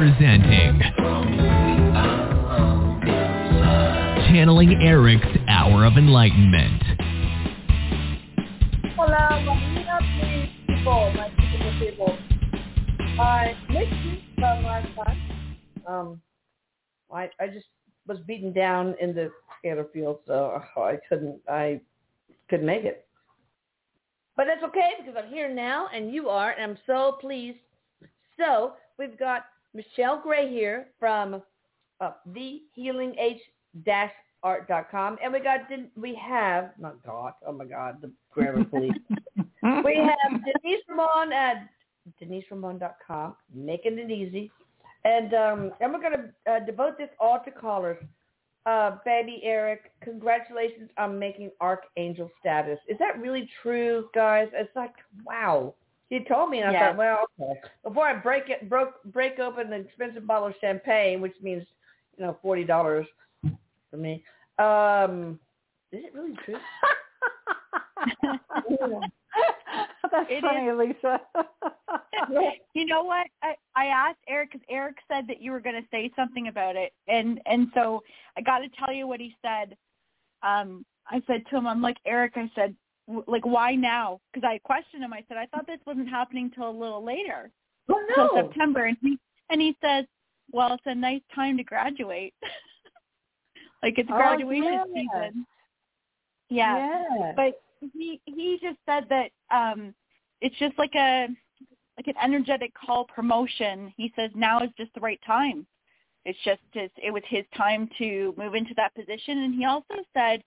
presenting Channeling Erik's Hour of Enlightenment. Hola, buenos people, my beautiful people. I missed you from last time. Um, I I just was beaten down in the scatter field, so I couldn't I couldn't make it. But that's okay because I'm here now and you are, and I'm so pleased. So we've got Michelle Gray here from uh, thehealingh-art.com, and we got we have not got oh my god the grammar police. we have Denise Ramon at deniseramon.com, making it easy, and um, and we're gonna uh, devote this all to callers. Uh, baby Erik, congratulations on making Archangel status. Is that really true, guys? It's like, wow. He told me, and I Yeah. thought, well, okay. Before I break it, broke, break open an expensive bottle of champagne, which means, you know, forty dollars for me. Um, is it really true? That's It funny, Lisa. you know what? I, I asked Erik because Erik said that you were going to say something about it, and and so I got to tell you what he said. Um, I said to him, I'm like Erik. I said, w- like, why now? Because I questioned him. I said, I thought this wasn't happening till a little later, Well, till. September, and he and he says, well, it's a nice time to graduate. like it's Oh, graduation yeah. season. Yeah. yeah. but he he just said that um it's just like a like an energetic call promotion he says now is just the right time it's just his, it was his time to move into that position and he also said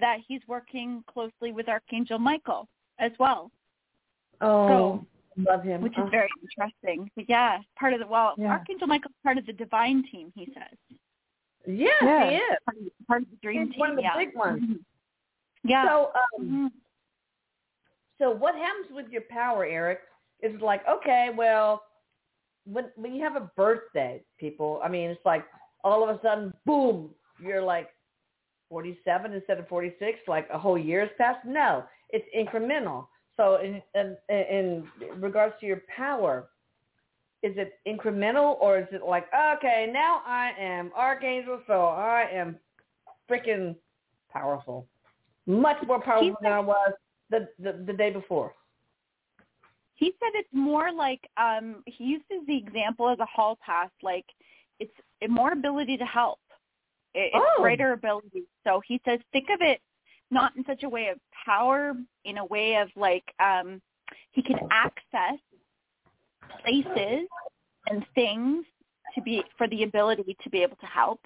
that he's working closely with archangel michael as well oh, love him. which is Oh. very interesting but yeah part of the well Yeah. archangel michael's part of the divine team he says Yeah, Yeah. he is. part of, part of the dream He's team one of the yeah big ones. Mhm. yeah So, um, Mhm. so what happens with your power, Erik? Is like, okay, well, when when you have a birthday, people, I mean, it's like all of a sudden, boom, you're like 47 instead of 46, like a whole year has passed. No, it's incremental. So, in in, in regards to your power, is it incremental or is it like, okay, now I am archangel, so I am freaking powerful, much more powerful than I was the, the the day before. He said it's more like um he uses the example as a hall pass, like it's more ability to help. It, it's Oh. greater ability. So he says think of it not in such a way of power, in a way of like um he can access places and things to be for the ability to be able to help,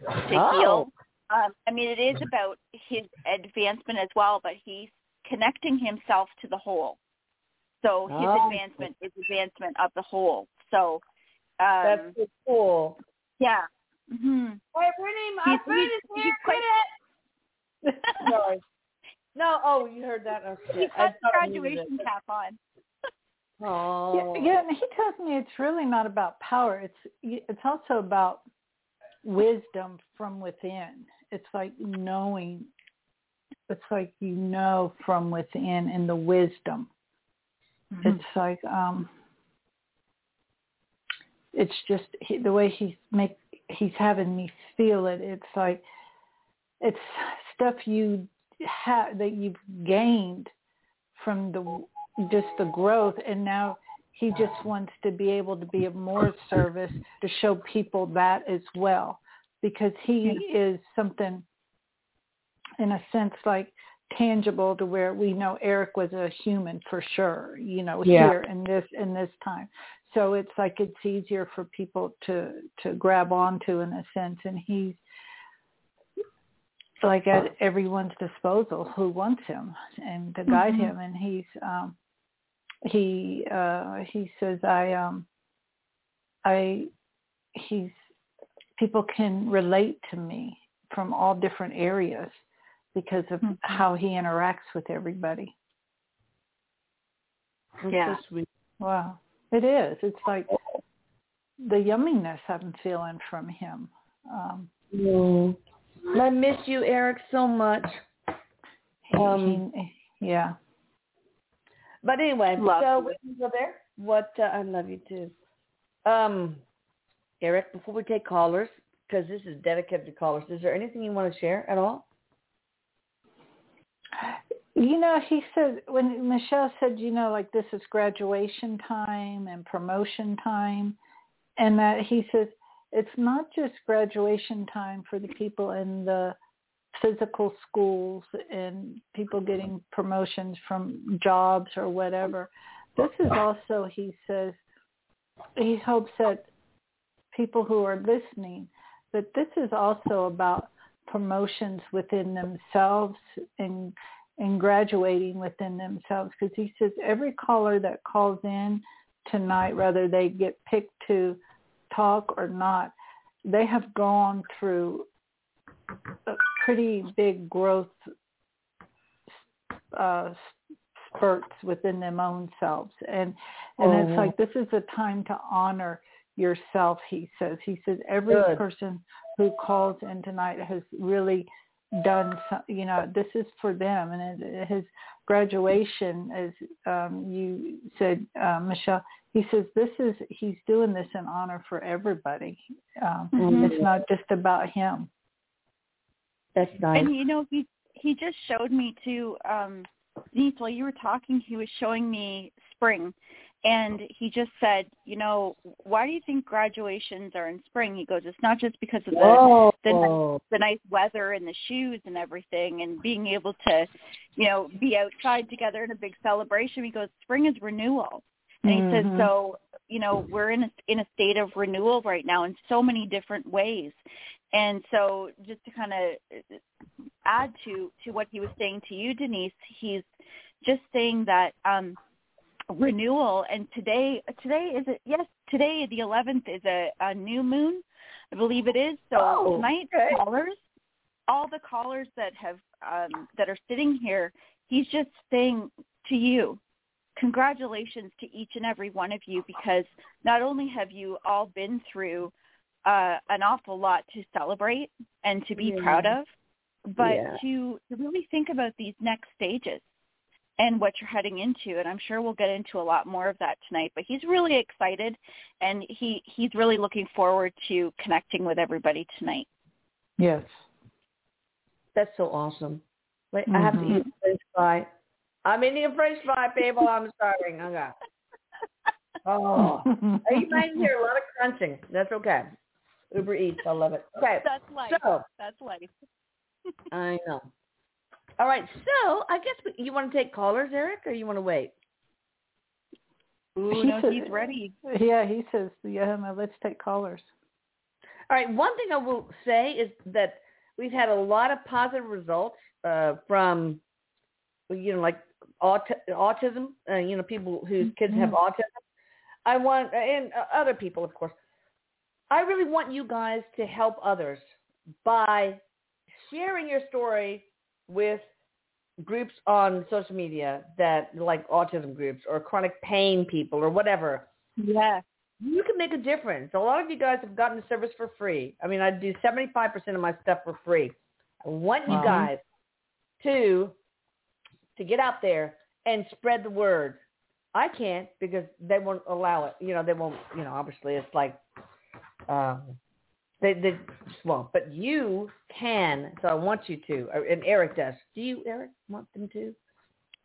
to Oh. heal. Um, I mean, it is about his advancement as well, but he's connecting himself to the whole. So his Oh. advancement is advancement of the whole. So, um, That's so cool. yeah. Hmm Hey, Brittany, He's- he's- he's quite- Sorry. No, oh, you heard that? Oh, He's shit. I got the thought I muted graduation cap on. Oh. Yeah, yeah, he tells me it's really not about power. It's it's also about wisdom from within. It's like knowing. It's like you know from within and the wisdom. Mm-hmm. It's like um it's just he, the way he make he's having me feel it. It's like it's stuff you have that you've gained from the just the growth and now he just wants to be able to be of more service to show people that as well because he is something in a sense like tangible to where we know Erik was a human for sure, you know, Yeah. here in this in this time. So it's like it's easier for people to to grab onto in a sense and he's like at everyone's disposal who wants him and to guide Mhm. him and he's um he uh he says I um I he's people can relate to me from all different areas because of Mhm. how he interacts with everybody. That's Yeah. so sweet. Wow. It is. It's like the yumminess I'm feeling from him. Um Mm. I miss you, Erik, so much. Um, yeah. But anyway, Love so we can go there. What uh, I love you too. Um, Erik, before we take callers, because this is dedicated to callers, is there anything you want to share at all? You know, he said when Michelle said, you know, like this is graduation time and promotion time, and that he says it's not just graduation time for the people in the physical schools and people getting promotions from jobs or whatever. This is also, he says, he hopes that people who are listening, that this is also about promotions within themselves and and graduating within themselves because he says every caller that calls in tonight whether they get picked to talk or not they have gone through a pretty big growth uh, spurts within them own selves and and Oh. it's like this is a time to honor yourself he says he says every Good. person who calls in tonight has really done some, you know this is for them and it, his graduation as um you said uh, michelle he says this is he's doing this in honor for everybody um Mhm. it's not just about him That's nice. And you know, he he just showed me too. Um, Denise, while you were talking, he was showing me spring, and he just said, you know, why do you think graduations are in spring? He goes, it's not just because of the the the nice weather and the shoes and everything and being able to, you know, be outside together in a big celebration. He goes, spring is renewal. And he says, Mhm. so, you know, we're in a, in a state of renewal right now in so many different ways. And so just to kind of add to, to what he was saying to you, Denise, he's just saying that, um, renewal and today, today is it, yes, today the 11th is a, a new moon. I believe it is. So Oh, tonight, okay. callers, all the callers that have um, that are sitting here, he's just saying to you, congratulations to each and every one of you because not only have you all been through uh, an awful lot to celebrate and to be Yeah. proud of, but Yeah. to to really think about these next stages and what you're heading into and I'm sure we'll get into a lot more of that tonight but he's really excited and he he's really looking forward to connecting with everybody tonight. yes That's so awesome. Wait, I have to eat mm-hmm. French fry. I'm eating a French fry, people. I'm starving. Okay. Oh, oh. oh. you might hear a lot of crunching. That's okay. Uber Eats, I love it. Okay, That's life. so That's life. I know. All right, so I guess we, you want to take callers, Erik, or you want to wait? Ooh, He no, said- he's ready. yeah he says yeah no, let's take callers All right. One thing I will say is that we've had a lot of positive results uh, from, you know, like aut- autism. Uh, you know, people whose kids have autism. I want, and uh, other people, of course. I really want you guys to help others by sharing your story with groups on social media that like autism groups or chronic pain people or whatever Yeah. you can make a difference. A lot of you guys have gotten the service for free. I mean, I do 75% of my stuff for free. I want you guys to to get out there and spread the word. I can't because they won't allow it. You know, they won't. You know, obviously it's like um, they they just won't. But you can. So I want you to. And Erik does. Do you, Erik, want them to?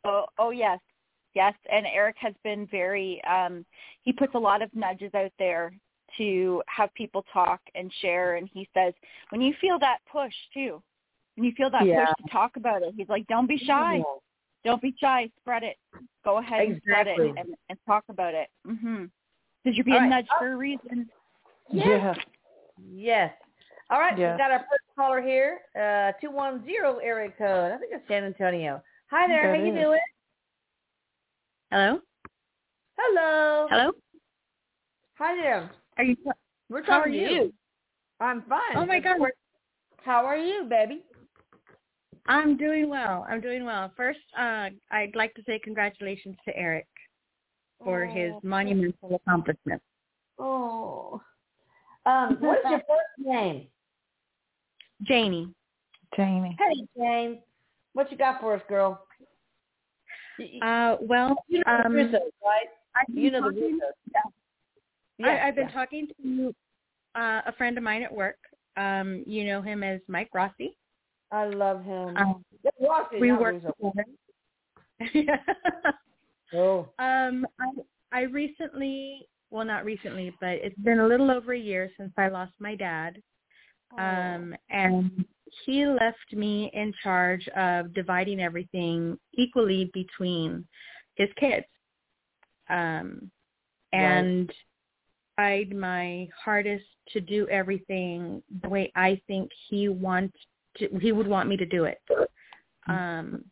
Oh, oh yes, yes. And Erik has been very. Um, he puts a lot of nudges out there to have people talk and share. And he says, when you feel that push too, when you feel that Yeah. push to talk about it, he's like, don't be shy. Don't be shy. Spread it. Go ahead and spread it and, and talk about it. Mm-hmm. Because you're being right. nudged for a reason. yeah Yes. All right, Yes. we got our first caller here, uh, 210 area code. I think it's San Antonio. Hi there, That how you doing? Hello? Hello. Hello? Hi there. Are you We're How are to you? I'm fine. Oh my God. How are you, baby? I'm doing well. I'm doing well. First, uh, I'd like to say congratulations to Erik for his Oh. monumental accomplishment. Oh. Um, what is your first name? Janie. Jamie Hey, Jane. What you got for us, girl? Uh, well, you know um, the Russos, right? I've been You know the talking, Russos. I, I've been yeah. talking to uh, a friend of mine at work. Um, you know him as Mike Rossi. I love him. Um, Rossi, we not work Rizzo. together. Oh. um, I I recently, well, not recently, but it's been a little over a year since I lost my dad. Um, and he left me in charge of dividing everything equally between his kids. Um, and tried my hardest to do everything the way I think he want to, he would want me to do it. Um,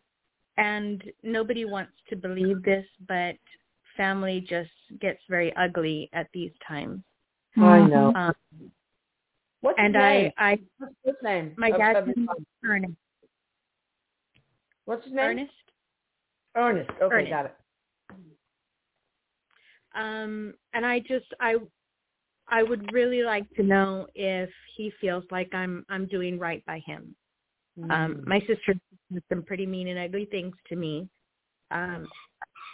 and nobody wants to believe this, but family just gets very ugly at these times. I know. Um, What's his and name? I, I, What's his name? my dad's name is Ernest. What's his name? Ernest. Ernest. Okay, Ernest. got it. Um, and I just, I, I would really like to know if he feels like I'm, I'm doing right by him. Mm. Um, my sister did some pretty mean and ugly things to me. Um,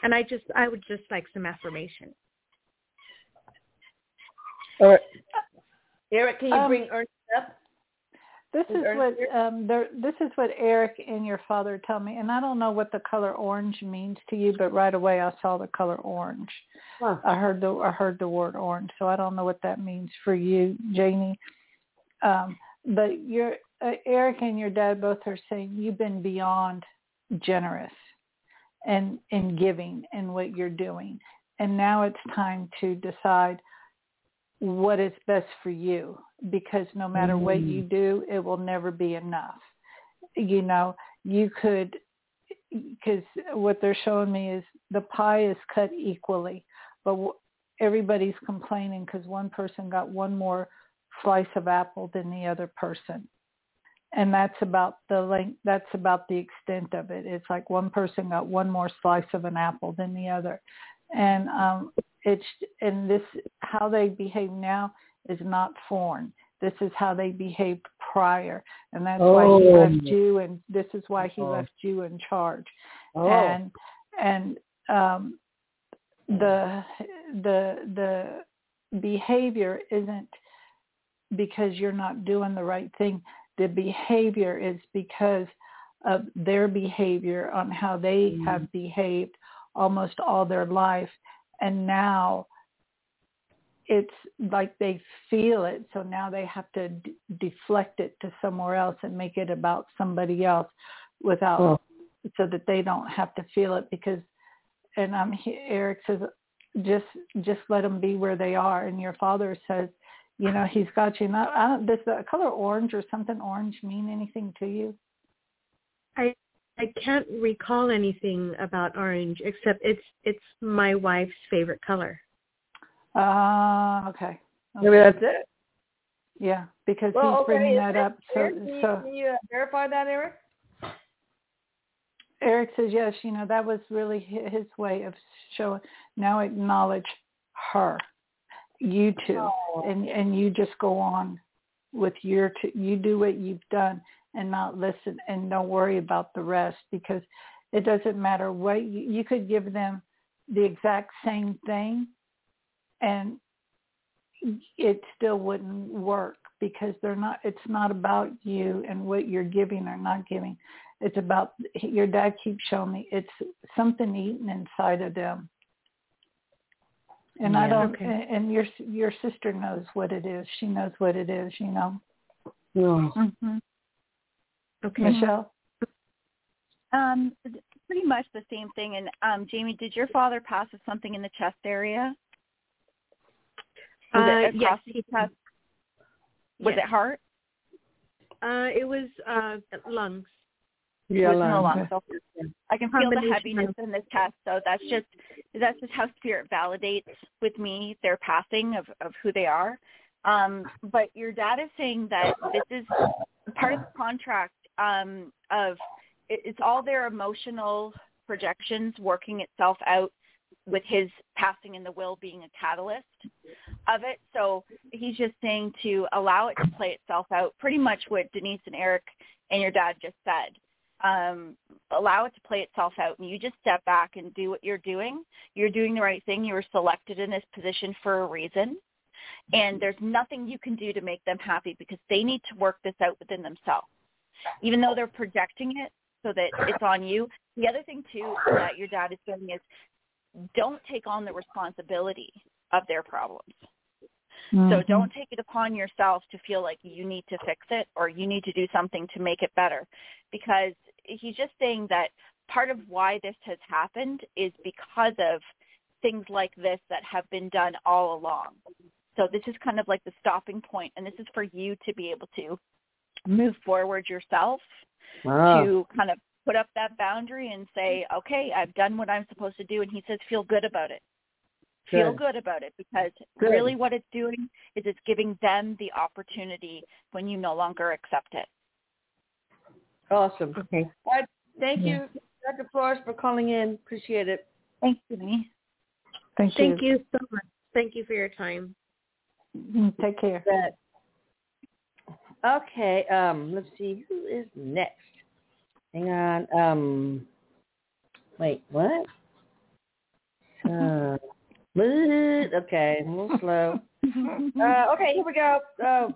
and I just, I would just like some affirmation. Or, Erik, can you Um, bring Ernest up? This Is is Ernest what um there this is what Erik and your father tell me and I don't know what the color orange means to you but right away I saw the color orange. Huh. I heard the I heard the word orange so I don't know what that means for you Janie. Um but your uh, Erik and your dad both are saying you've been beyond generous and in giving and what you're doing. And now it's time to decide what is best for you because no matter what you mm. do it will never be enough. You know you could because what they're showing me is the pie is cut equally but w- everybody's complaining because one person got one more slice of apple than the other person and that's about the length that's about the extent of it it's like one person got one more slice of an apple than the other and um it's and this how they behave now is not foreign this is how they behaved prior and that's why he Oh. left you and this is why he Oh. left you in charge Oh. and and um the the the behavior isn't because you're not doing the right thing the behavior is because of their behavior on how they Mm. have behaved almost all their life and now it's like they feel it so now they have to d- deflect it to somewhere else and make it about somebody else without Oh. so that they don't have to feel it because and I'm he- Erik says just just let them be where they are and your father says you know he's got you not I don't, does the color orange or something orange mean anything to you I I can't recall anything about orange except it's it's my wife's favorite color. uh okay, Maybe that's it. yeah because Well, he's okay. bringing is that up so can you, so can you uh, verify that, Erik? Erik says yes you know that was really his way of showing now acknowledge her you two Oh. and and you just go on with your t- you do what you've done and not listen and don't worry about the rest because it doesn't matter what you, you could give them the exact same thing and it still wouldn't work because they're not it's not about you and what you're giving or not giving it's about your dad keeps showing me it's something eaten inside of them and I don't Okay. and and your your sister knows what it is she knows what it is you know No. Mm-hmm. Okay. Michelle Um, pretty much the same thing. And um, Jamie, did your father pass with something in the chest area? Was Uh, it yes, the chest? Was Yes. it heart? Uh, it was uh, lungs. Yeah, It was in the lungs. lungs. So I can feel the heaviness in this chest. So that's just that's just how spirit validates with me their passing of of who they are. Um, but your dad is saying that this is part of the contract um, of it, it's all their emotional projections working itself out with his passing and the will being a catalyst of it. So he's just saying to allow it to play itself out, pretty much what Denise and Erik and your dad just said. Um, allow it to play itself out and you just step back and do what you're doing. You're doing the right thing. You were selected in this position for a reason. and there's nothing you can do to make them happy because they need to work this out within themselves. Even though they're projecting it so that it's on you. The other thing too that your dad is doing is don't take on the responsibility of their problems. Mm-hmm. So don't take it upon yourself to feel like you need to fix it or you need to do something to make it better because he's just saying that part of why this has happened is because of things like this that have been done all along. So this is kind of like the stopping point, and this is for you to be able to move forward yourself wow. to kind of put up that boundary and say, okay, I've done what I'm supposed to do. And he says, feel good about it. Good. Feel good about it because good. really what it's doing is it's giving them the opportunity when you no longer accept it. Awesome. Okay. All right. Thank yeah. you, Dr. Flores, for calling in. Appreciate it. Thanks, me. Thank you. Thank you so much. Thank you for your time. Mm-hmm. Take care. Okay. Um, let's see who is next. Hang on. Um, wait, what? Uh, okay, a little slow. Uh, okay, here we go. Oh,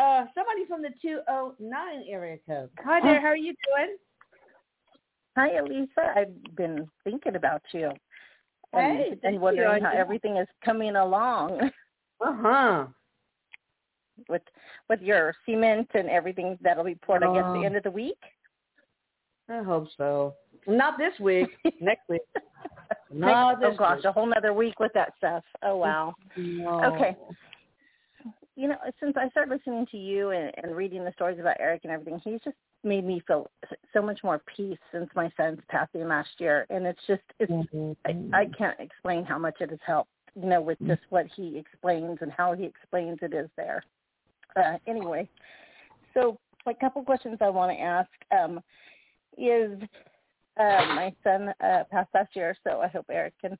uh, somebody from the 209 area code. Hi there, how are you doing? Hi, Elisa. I've been thinking about you. And, hey, and wondering you. how everything is coming along. Uh-huh. With with your cement and everything that'll be poured, I guess, the uh-huh. end of the week? I hope so. Not this week. Next week. This oh gosh, week. a whole other week with that stuff. Oh wow. No. Okay you know, since I started listening to you and, and reading the stories about Erik and everything, he's just made me feel so much more peace since my son's passing last year. And it's just, it's, mm-hmm. I, I can't explain how much it has helped, you know, with just what he explains and how he explains it is there. Uh, anyway, so a couple questions I want to ask um, is uh, my son uh, passed last year, so I hope Erik can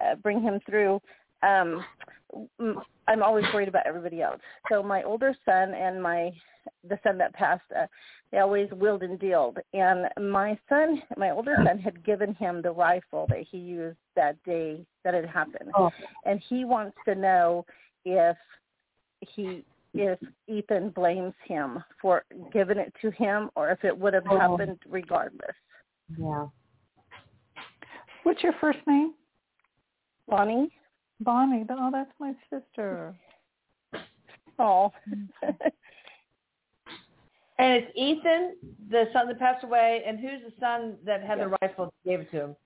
uh, bring him through. Um, I'm always worried about everybody else. So my older son and my the son that passed, uh, they always willed and dealed. And my son, my older son, had given him the rifle that he used that day that it happened, oh. and he wants to know if he if Ethan blames him for giving it to him or if it would have oh. happened regardless. Yeah. What's your first name? Bonnie. Bonnie, oh, that's my sister. Oh. and it's Ethan, the son that passed away, and who's the son that had the rifle gave it to him?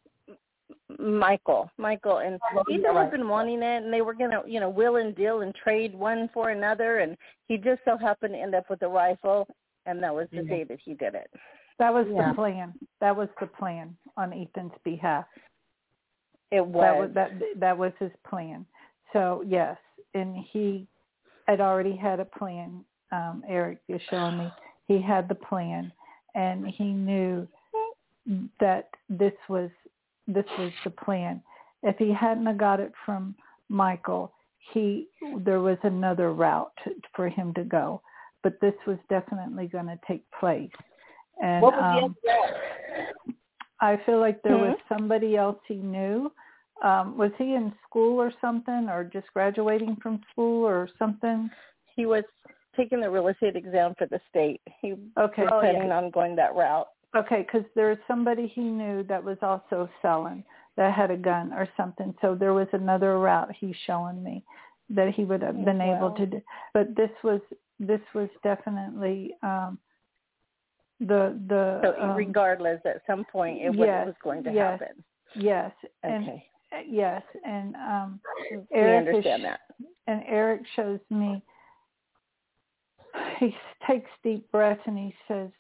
Michael, Michael, and Ethan had been wanting it, and they were gonna, you know, will and deal and trade one for another, and he just so happened to end up with the rifle, and that was the mm-hmm. day that he did it. That was yeah. the plan. That was the plan on Ethan's behalf. It was. That was that that was his plan. So yes, and he had already had a plan. Um, Erik is showing me he had the plan, and he knew that this was this was the plan. If he hadn't got it from Michael, he there was another route for him to go, but this was definitely going to take place. And what was um, the other? I feel like there mm-hmm. was somebody else he knew. Um, was he in school or something, or just graduating from school or something? He was taking the real estate exam for the state. He okay. was planning oh, yeah. on going that route. Okay, because there was somebody he knew that was also selling that had a gun or something. So there was another route he's showing me that he would have been able to do. But this was this was definitely um the the so um, regardless at some point it, yes, was going to yes, happen. yes okay. and, yes and um we erik understand is, that. and erik shows me he takes deep breath and he says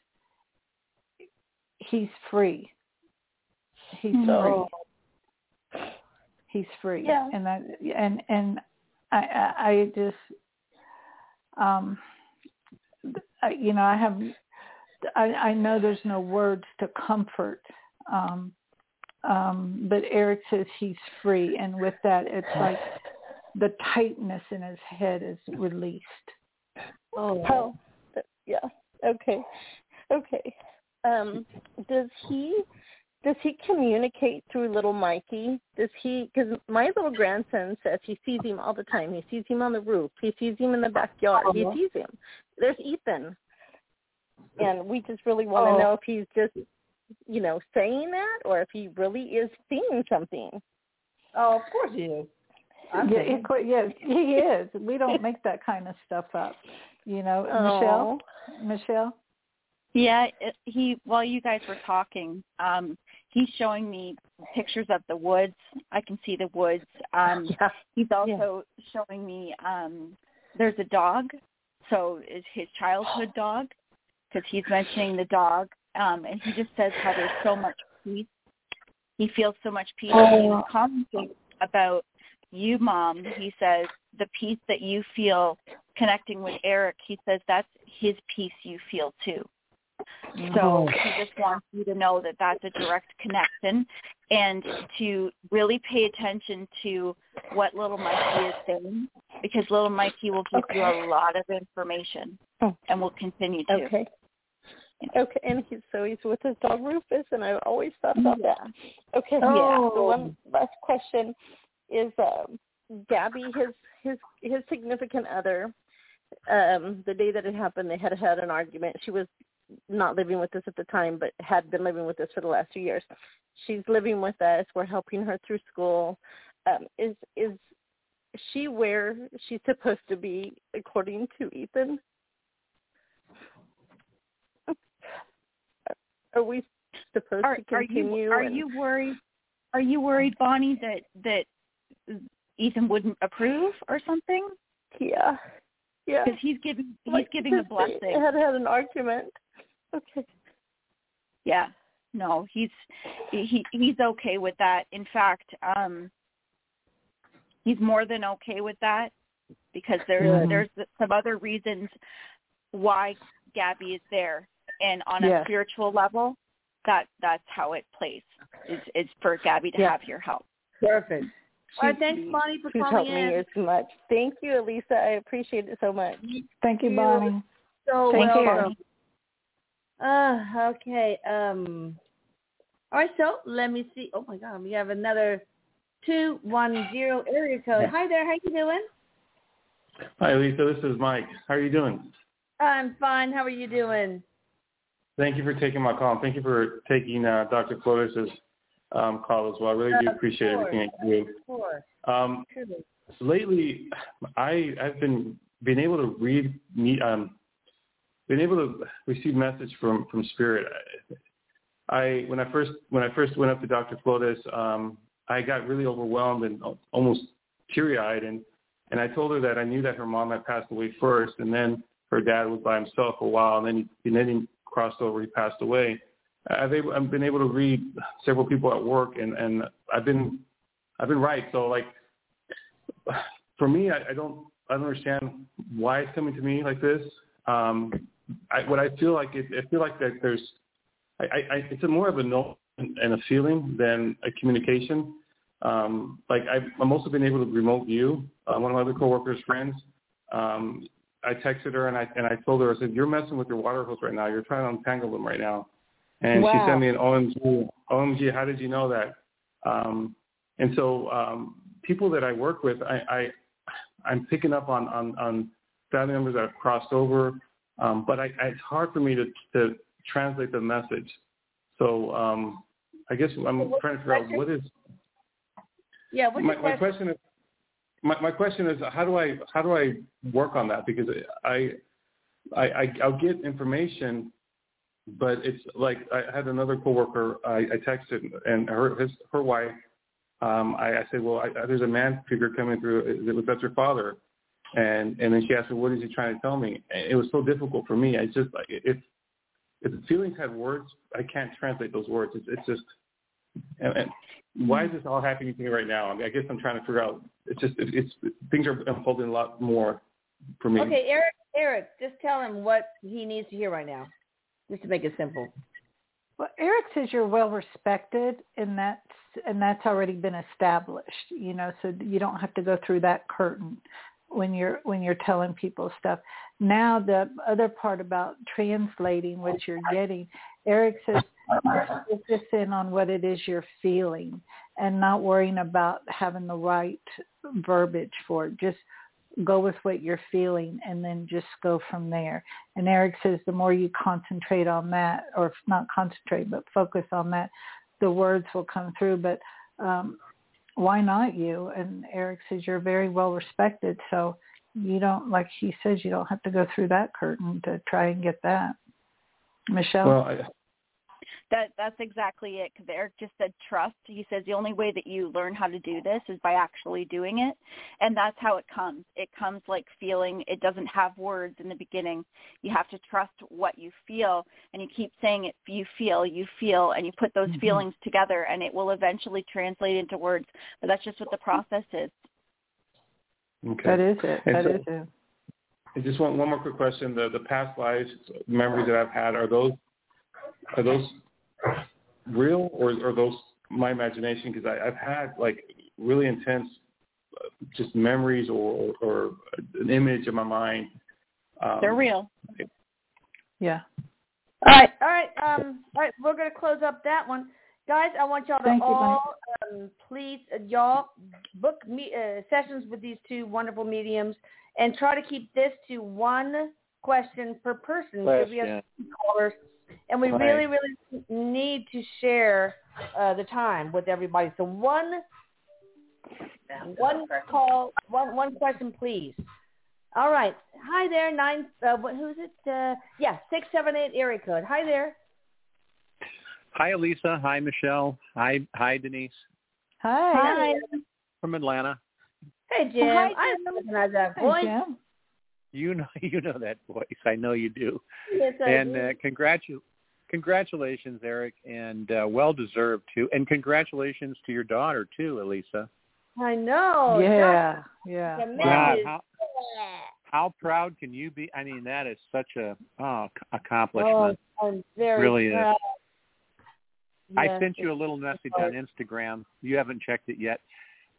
he's free. He's no. free. He's free. Yeah. and that and and i i, I just um I, you know i have I, I know there's no words to comfort, um, um, but Erik says he's free, and with that, it's like the tightness in his head is released. Oh, oh yeah. Okay, okay. Um, does he does he communicate through little Mikey? Does he? Because my little grandson says he sees him all the time. He sees him on the roof. He sees him in the backyard. He Uh-huh. sees him. There's Ethan, and we just really want to Oh. know if he's just, you know, saying that or if he really is seeing something. Oh, of course he is. I'm Yeah, thinking. of course, yes, he is. We don't make that kind of stuff up. You know, Oh. Michelle. Michelle. Yeah, it, he while you guys were talking, um, he's showing me pictures of the woods. I can see the woods. Um, Yeah. he's also showing me um, there's a dog, so is his childhood dog because he's mentioning the dog, um, and he just says how there's so much peace. He feels so much peace. And he was commenting about you, mom. He says the peace that you feel connecting with Erik. He says that's his peace you feel too. So he just wants you to know that that's a direct connection and to really pay attention to what little Mikey is saying because little Mikey will give you a lot of information Oh. and will continue to. Okay. Okay, and he's so he's with his dog Rufus, and I always thought about that. Okay, Oh. So one last question is um, Gabby, his his his significant other. Um, the day that it happened, they had had an argument. She was not living with us at the time, but had been living with us for the last few years. She's living with us. We're helping her through school. Um, is is she where she's supposed to be according to Ethan? Are we supposed Are, to are continue? you are and- you worried? Are you worried, Bonnie, that that Ethan wouldn't approve or something? Yeah, yeah. Because he's giving he's Like, giving a they blessing. Had had an argument. Okay. Yeah. No, he's he he's okay with that. In fact, um he's more than okay with that because there's Mhm. there's some other reasons why Gabby is there. And on a Yes. spiritual level, that that's how it plays. Is is for Gabby to Yeah. have your help. Perfect. All right, She's- thanks, Bonnie, for She's calling helped in. me as much. Thank you, Elisa. I appreciate it so much. Thank you, you. Bonnie. So Thank you. welcome. Uh, okay. Um. All right. So let me see. Oh my God, we have another two one zero area code. Hi there. How you doing? Hi, Lisa. This is Mike. How are you doing? I'm fine. How are you doing? Thank you for taking my call. Thank you for taking uh, Dr. Flores' um, call as well. I really do appreciate everything you do. Um, lately, I, I've been been able to read, me, um, been able to receive message from from Spirit. I when I first when I first went up to Dr. Flores, um, I got really overwhelmed and almost teary eyed, and and I told her that I knew that her mom had passed away first, and then her dad was by himself for a while, and then he, and then he crossed over, he passed away. I've, able, I've been able to read several people at work, and and I've been I've been right. So like for me, I, I don't I don't understand why it's coming to me like this. Um, I, what I feel like it, I feel like that there's I, I, it's a more of a no and a feeling than a communication. Um, like I've, I'm also been able to remote view uh, one of my other coworkers' friends. Um, I texted her and I and I told her I said you're messing with your water hose right now. You're trying to untangle them right now. And she sent me an OMG. OMG, how did you know that? Um, and so um, people that I work with, I, I I'm picking up on on, on family members that have crossed over, um, but I, I, it's hard for me to to translate the message. So um, I guess I'm trying to figure out what is Yeah. What's my, your my question? question is my, my question is how do I how do I work on that? Because I I, I I'll get information, but it's like I had another coworker I, I texted and her his her wife um, I, I said well I, there's a man figure coming through that's her father? And and then she asked me what is he trying to tell me? And it was so difficult for me I just like if if the feelings had words I can't translate those words. It's, it's just and, and mm-hmm. why is this all happening to me right now? I, mean, I guess I'm trying to figure out. It's just it, it's things are unfolding a lot more for me. Okay, Erik. Erik, just tell him what he needs to hear right now, just to make it simple. Well, Erik says you're well respected, and that's and that's already been established. You know, so you don't have to go through that curtain when you're when you're telling people stuff. Now the other part about translating what you're getting, Erik says focus in on what it is you're feeling and not worrying about having the right verbiage for it. Just go with what you're feeling and then just go from there. And Erik says the more you concentrate on that, or not concentrate, but focus on that, the words will come through. But um, why not you? And Erik says you're very well respected. So you don't, like he says, you don't have to go through that curtain to try and get that. Michelle? Well, I, that that's exactly it because erik just said trust. He says the only way that you learn how to do this is by actually doing it. And that's how it comes. It comes like feeling it doesn't have words in the beginning. You have to trust what you feel. And you keep saying it you feel you feel and you put those mm-hmm. feelings together and it will eventually translate into words. But that's just what the process is. Okay. That is it. And That so, is it. I just want one more quick question. The the past lives memories that I've had are those are those real or are those my imagination? Because I've had like really intense uh, just memories or, or an image in my mind. Um, They're real. Yeah. All right, all right, um, all right. We're gonna close up that one, guys. I want y'all to Thank all you, um, please, uh, y'all book me uh, sessions with these two wonderful mediums, and try to keep this to one question per person because we have callers and we right. really, really need to share uh, the time with everybody. So one, one call, one one question, please. All right. Hi there, nine. Uh, who's it? Uh, yeah, six seven eight area code. Hi there. Hi, Elisa. Hi, Michelle. Hi, hi, Denise. Hi. Hi. From Atlanta. Hey, Jim. Hi, Jim. I recognize that voice. Hi, Jim. You know, you know that voice. I know you do. Yes, I and do. Uh, congratu- congratulations, Erik, and uh, well deserved too. And congratulations to your daughter too, Elisa. I know. Yeah, yeah. God, how, how proud can you be? I mean, that is such a oh, accomplishment. Oh, I'm very really proud. Is. Yes, I sent you a little message on Instagram. You haven't checked it yet.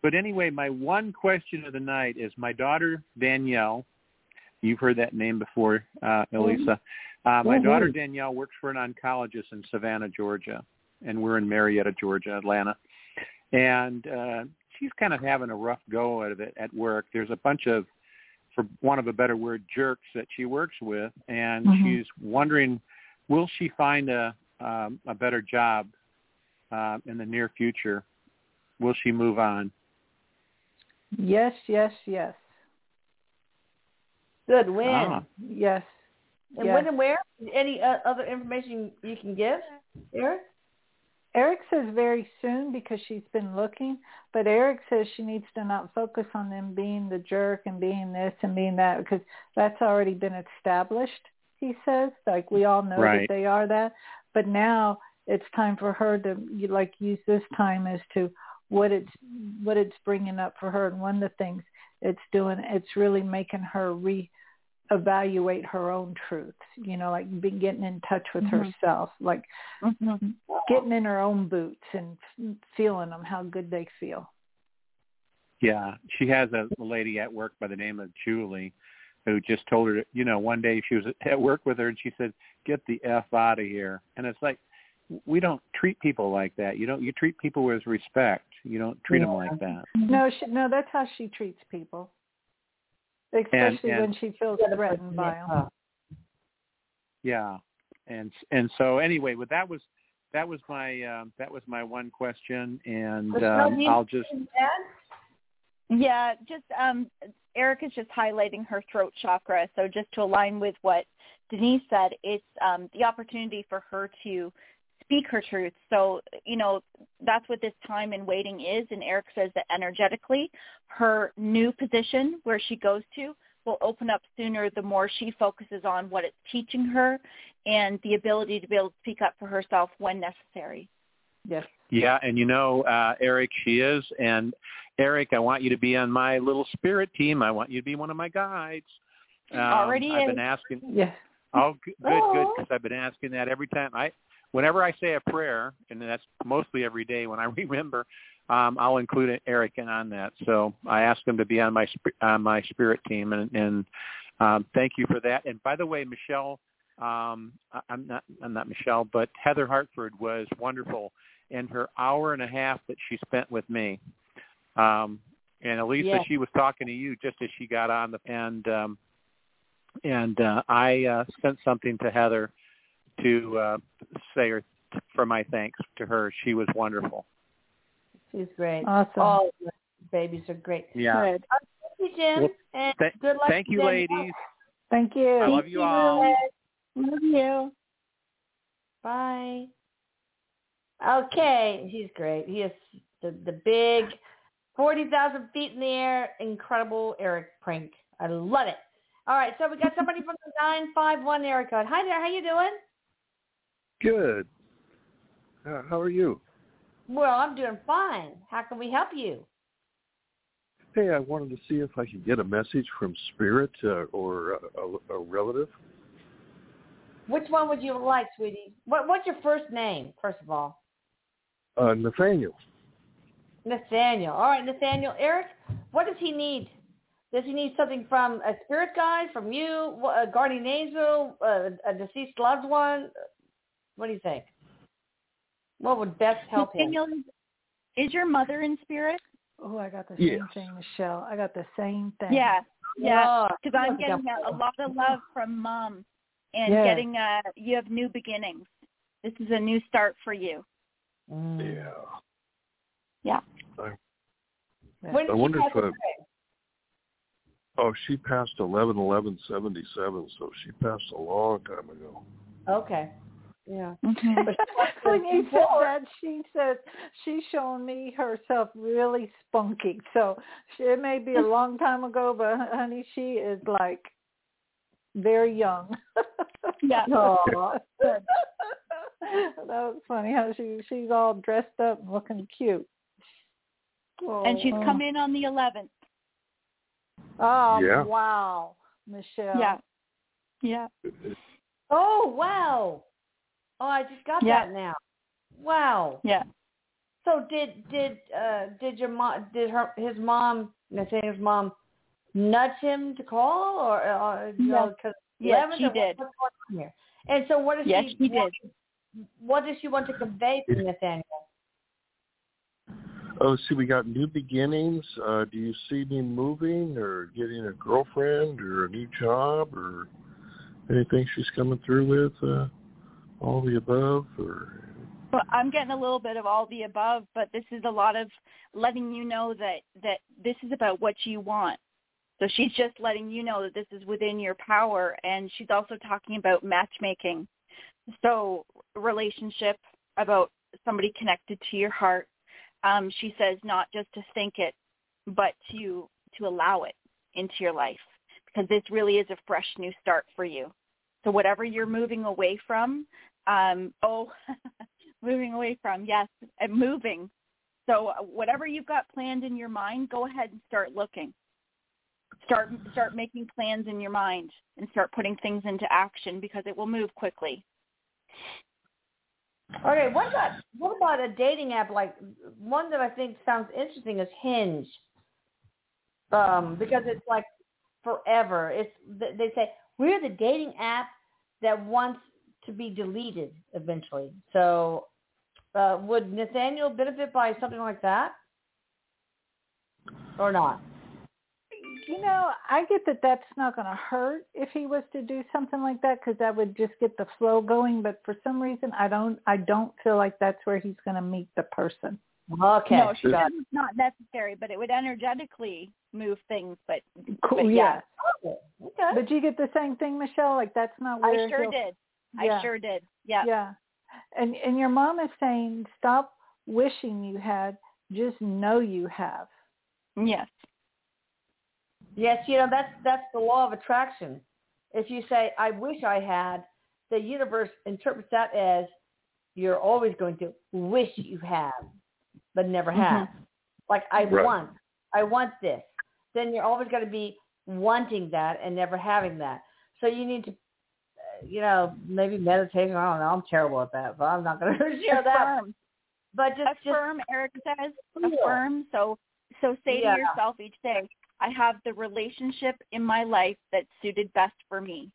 But anyway, my one question of the night is my daughter Danielle You've heard that name before, uh, Elisa. Uh, my mm-hmm. daughter Danielle works for an oncologist in Savannah, Georgia, and we're in Marietta, Georgia, Atlanta. And uh, she's kind of having a rough go of it at work. There's a bunch of, for want of a better word, jerks that she works with, and mm-hmm. she's wondering, will she find a um, a better job uh, in the near future? Will she move on? Yes, yes, yes. Good. When? Ah. Yes. And yes. when and where? Any uh, other information you can give, Erik? Erik says very soon because she's been looking, but Erik says she needs to not focus on them being the jerk and being this and being that because that's already been established. He says, like we all know right. that they are that, but now it's time for her to like use this time as to what it's what it's bringing up for her. And one of the things it's doing, it's really making her re evaluate her own truths, you know, like be getting in touch with mm-hmm. herself, like mm-hmm. getting in her own boots and feeling them, how good they feel. Yeah, she has a lady at work by the name of Julie who just told her, you know, one day she was at work with her and she said, "Get the f out of here." And it's like we don't treat people like that. You don't. You treat people with respect. You don't treat yeah. them like that. No, she, no, that's how she treats people especially and, and, when she feels threatened by them. Yeah, and and so anyway, but that was that was my um, that was my one question, and um, I'll just yeah, just um, Erik is just highlighting her throat chakra. So just to align with what Denise said, it's um, the opportunity for her to speak her truth. So, you know, that's what this time in waiting is. And Erik says that energetically, her new position where she goes to will open up sooner the more she focuses on what it's teaching her and the ability to be able to speak up for herself when necessary. Yes. Yeah, and you know, uh, Erik, she is. And Erik, I want you to be on my little spirit team. I want you to be one of my guides. Um, Already I've is. been asking. Yes. Oh, good, good, good. Because I've been asking that every time. I whenever I say a prayer, and that's mostly every day when I remember, um, I'll include Erik in on that. So I ask him to be on my on my spirit team, and, and um, thank you for that. And by the way, Michelle Um, I'm not I'm not Michelle, but Heather Hartford was wonderful in her hour and a half that she spent with me. Um, and Elisa, Yes. she was talking to you just as she got on the and um, and uh, I uh, sent something to Heather to uh, say her for my thanks to her. She was wonderful. She's great. Awesome. All the babies are great. Yeah. Good. Thank you, Jim. Well, and th- good luck. Thank you, to ladies. Thank you. I love you all. Love you. Bye. Okay, he's great. He is the the big, forty thousand feet in the air, incredible Erik Prank. I love it. All right, so we got somebody from the nine five one area code. Hi there, how you doing? Good. Uh, how are you? Well, I'm doing fine. How can we help you? Hey, I wanted to see if I could get a message from Spirit uh, or a, a, a relative. Which one would you like, sweetie? What What's your first name, first of all? Uh, Nathaniel. Nathaniel. All right, Nathaniel. Erik, what does he need? Does he need something from a spirit guide, from you, a guardian angel, a, a deceased loved one? What do you think? What would best help him? Is your mother in spirit? Oh, I got the Yes. same thing, Michelle. I got the same thing. Yeah, yeah. Oh, Because I'm getting a, a lot of love from mom, and Yeah. getting uh you have new beginnings. This is a new start for you. Mm. Yeah. Yeah. When did I she wonder pass if, uh, away? Oh, she passed eleven eleven seventy seven, so she passed a long time ago. Okay. Yeah. Mm-hmm. But when you said that, she says she's showing me herself really spunky. So she, it may be a long time ago, but honey, she is like very young. Yeah. Aw, that was funny how she she's all dressed up and looking cute. and she's come in on the 11th. Oh Yeah. wow, Michelle. Yeah. Yeah. Oh wow! Oh, I just got Yeah. that now. Wow. Yeah. So did did uh did your mom did her his mom Nathaniel's mom nudge him to call or uh, you know because Yes, she did. What's here? And so what does Yes, she? she did. want- What does she want to convey to Nathaniel? Oh, see, we got new beginnings. Uh, do you see me moving or getting a girlfriend or a new job or anything she's coming through with? Uh, all the above, or I'm getting a little bit of all the above, but this is a lot of letting you know that that this is about what you want. So she's just letting you know that this is within your power, and she's also talking about matchmaking. So relationship about somebody connected to your heart. Um, she says not just to think it, but to to allow it into your life because this really is a fresh new start for you. So whatever you're moving away from, um, oh, moving away from, yes, moving. So whatever you've got planned in your mind, go ahead and start looking. Start start making plans in your mind and start putting things into action because it will move quickly. Okay, what about what about a dating app like one that I think sounds interesting is Hinge, um, because it's like forever. It's they say we're the dating app that wants to be deleted eventually. So, uh, would Nathaniel benefit by something like that, or not? You know, I get that that's not going to hurt if he was to do something like that because that would just get the flow going. But for some reason, I don't. I don't feel like that's where he's going to meet the person. Okay, No, she says it's not necessary, but it would energetically move things. But, Cool. but yeah. yeah, okay. But you get the same thing, Michelle. Like that's not where I sure he'll- did. Yeah. I sure did. Yeah. Yeah. And and your mom is saying stop wishing you had, just know you have. Yes. Yes, you know that's that's the law of attraction. If you say I wish I had, the universe interprets that as you're always going to wish you have, but never have. Like I Right. want, I want this. Then you're always going to be wanting that and never having that. So you need to, uh, you know, maybe meditation. I don't know. I'm terrible at that, but I'm not going to share that. Affirm. But just, just Affirm, Erik says. Yeah. Affirm. So so say Yeah. to yourself each day, I have the relationship in my life that's suited best for me.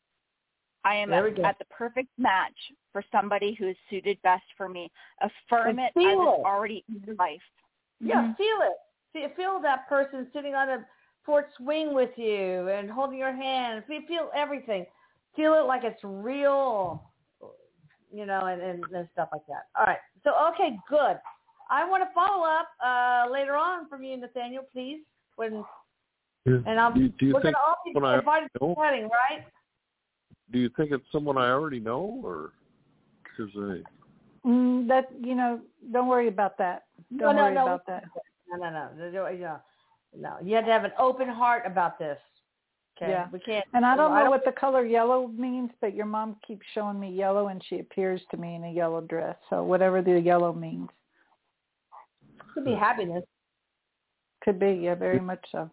I am at, at the perfect match for somebody who is suited best for me. Affirm And it as feel it's already in your life. Yeah, Mhm. feel it. See, feel that person sitting on a porch swing with you and holding your hand. Feel, feel everything. Feel it like it's real, you know, and, and, and stuff like that. All right. So, okay, good. I want to follow up uh, later on from you, Nathaniel, please. When and I'm, do, do you we're going to all be invited to the wedding, right? Do you think it's someone I already know, or because I? Mm, that you know, don't worry about that. Don't no, worry no. about that. No, no, no, no, no, no. No, you have to have an open heart about this. Okay, Yeah. we can't. And I don't I know what the color yellow means, but your mom keeps showing me yellow, and she appears to me in a yellow dress. So whatever the yellow means, Could be happiness. could be. Yeah, very much so.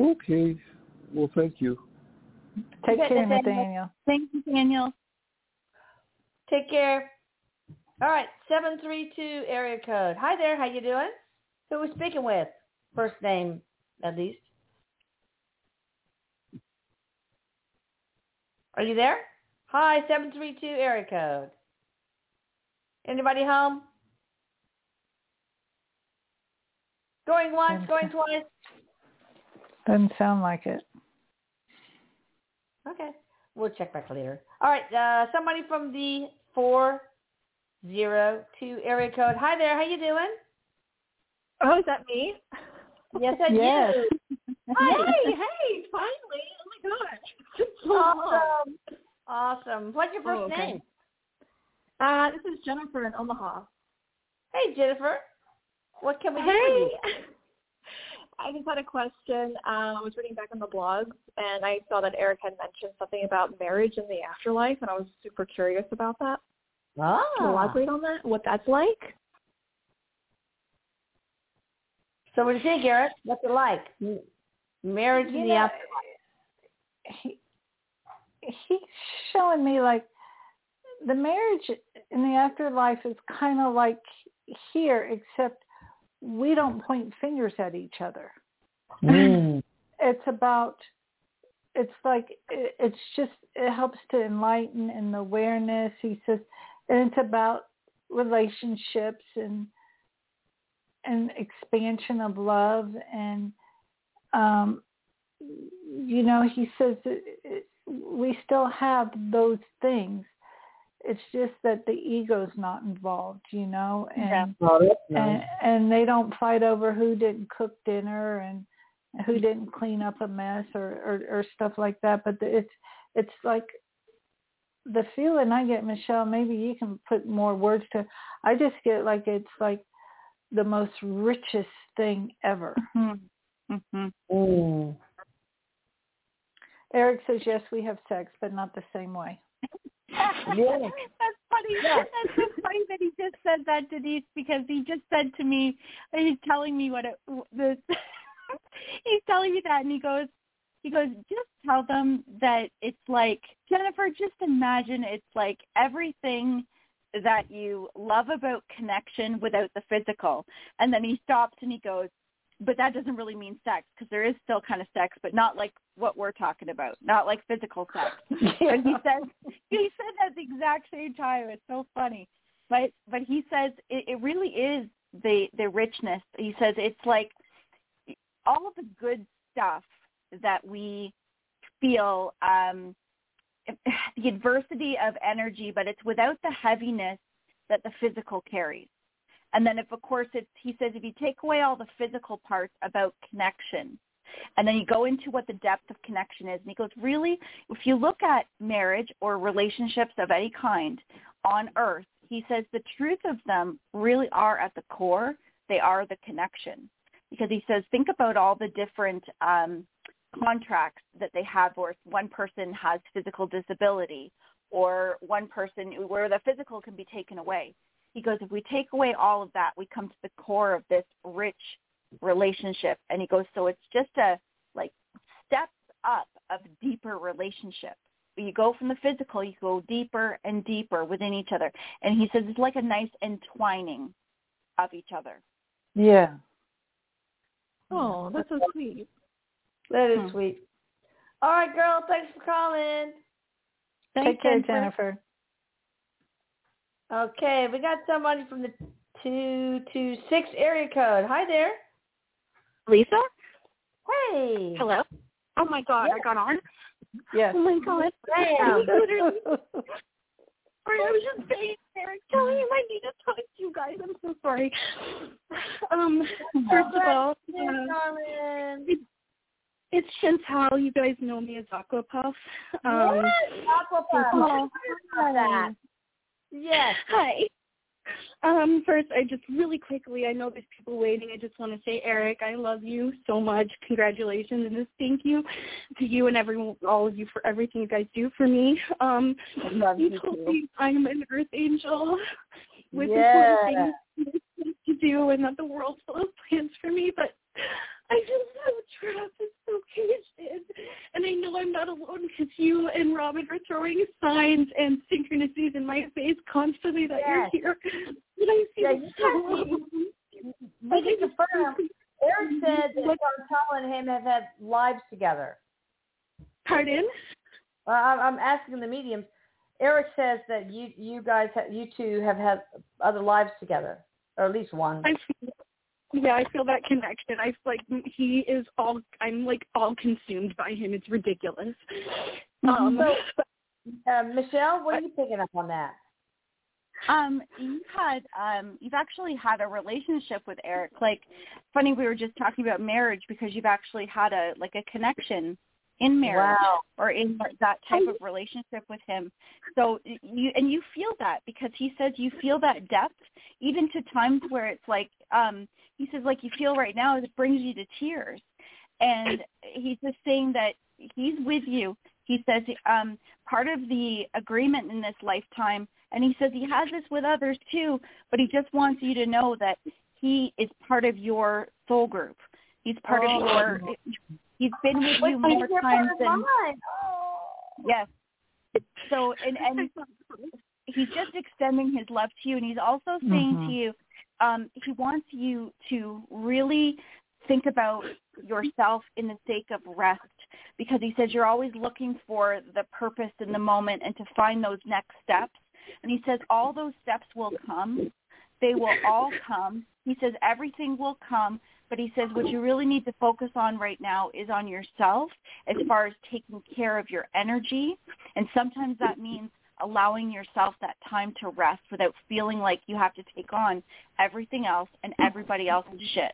Okay. Well, thank you. Take Okay, care, Nathaniel. Nathaniel. Thank you, Daniel. Take care. All right, seven three two area code. Hi there. How you doing? Who we speaking with? First name, at least. Are you there? Hi, seven three two area code. Anybody home? Going once, going twice. Doesn't sound like it. Okay. We'll check back later. All right. Uh, somebody from the four zero two area code. Hi there. How you doing? Oh, is that me? Yes, I Yes. do. Hey, hey, finally. Oh my gosh. It's so. Awesome. Awesome. What's your first Oh, okay. name? Uh, this is Jennifer in Omaha. Hey, Jennifer. What can we do for you? I just had a question. Um, I was reading back on the blogs, and I saw that Erik had mentioned something about marriage in the afterlife, and I was super curious about that. Can you Ah. elaborate on that? What that's like? So what do you think, Erik? What's it like? Marriage You in the know, afterlife. he he's showing me like the marriage in the afterlife is kind of like here, except we don't point fingers at each other. Mm. It's about it's like it- it's just it helps to enlighten and awareness. He says, and it's about relationships and and expansion of love and um you know he says that it, we still have those things it's just that the ego's not involved you know and Oh, that's and, and they don't fight over who didn't cook dinner and who didn't clean up a mess or or, or stuff like that but it's it's like the feeling i get michelle maybe you can put more words to i just get like it's like the most richest thing ever. Mm-hmm. Mm. erik says yes we have sex but not the same way That's funny. That's so funny that he just said that, Denise, because he just said to me, he's telling me what it, the, he's telling me that, and he goes, he goes, just tell them that it's like Jennifer. Just imagine it's like everything that you love about connection without the physical. And then he stops and he goes, but that doesn't really mean sex because there is still kind of sex, but not like what we're talking about, not like physical sex. And he says he said that the exact same time. It's so funny, but but he says it, it really is the the richness. He says it's like all of the good stuff that we feel, um, the adversity of energy, but it's without the heaviness that the physical carries. And then if of course it's he says if you take away all the physical parts about connection and then you go into what the depth of connection is and he goes really? If you look at marriage or relationships of any kind on earth he says the truth of them really are at the core. They are the connection. Because he says think about all the different um contracts that they have where one person has physical disability or one person where the physical can be taken away he goes, if we take away all of that, we come to the core of this rich relationship. And he goes, so it's just a like steps up of deeper relationship. You go from the physical, you go deeper and deeper within each other. And he says it's like a nice entwining of each other. yeah Oh, that's so sweet. That is Hmm. sweet. All right, girl. Thanks for calling. Take Thanks, care, Jennifer. Jennifer. Okay, we got somebody from the two two six area code. Hi there. Lisa? Hey. Hello? Oh my god, I got on? Yes. Oh my god. Sorry, I was just saying, Erik, telling him I need to talk to you guys. I'm so sorry. Um, first of all, uh, it's Chantal. You guys know me as Aquapuff. Um, yes, Aquapuff. Oh, About that. Yes. Hi. Um, first, I just really quickly, I know there's people waiting. I just want to say, Erik, I love you so much. Congratulations, and just thank you to you and everyone, all of you for everything you guys do for me. Um, I love you you told too. me I'm an earth angel with Yeah. important things to do, and that the world's full of plans for me. But I feel so trapped and so caged in, and I know I'm not alone because you and Robin are throwing signs and synchronicities in my face constantly that Yes. you're here. And I feel Yeah, so alone. Confirm. Erik said that Chantal and him have had lives together. Pardon? Uh, I'm I'm asking the mediums. Erik says that you you guys ha- you two have had other lives together, or at least one. I feel, yeah, I feel that connection. I feel like he is all. I'm like all consumed by him. It's ridiculous. Um, So, uh, Michelle, what are you picking up on that? Um, you've had um you've actually had a relationship with Erik. Like funny we were just talking about marriage because you've actually had a like a connection in marriage Wow. or in that type of relationship with him. So you and you feel that because he says you feel that depth even to times where it's like um he says like you feel right now it brings you to tears. And he's just saying that he's with you. He says um part of the agreement in this lifetime and he says he has this with others too, but he just wants you to know that he is part of your soul group. He's part Oh. of your he's been with you more times than. Oh. yes. So and and he's just extending his love to you and he's also saying Mhm. to you um he wants you to really think about yourself in the sake of rest because he says you're always looking for the purpose in the moment and to find those next steps. And he says all those steps will come. They will all come. He says everything will come but he says what you really need to focus on right now is on yourself as far as taking care of your energy. And sometimes that means allowing yourself that time to rest without feeling like you have to take on everything else and everybody else's shit.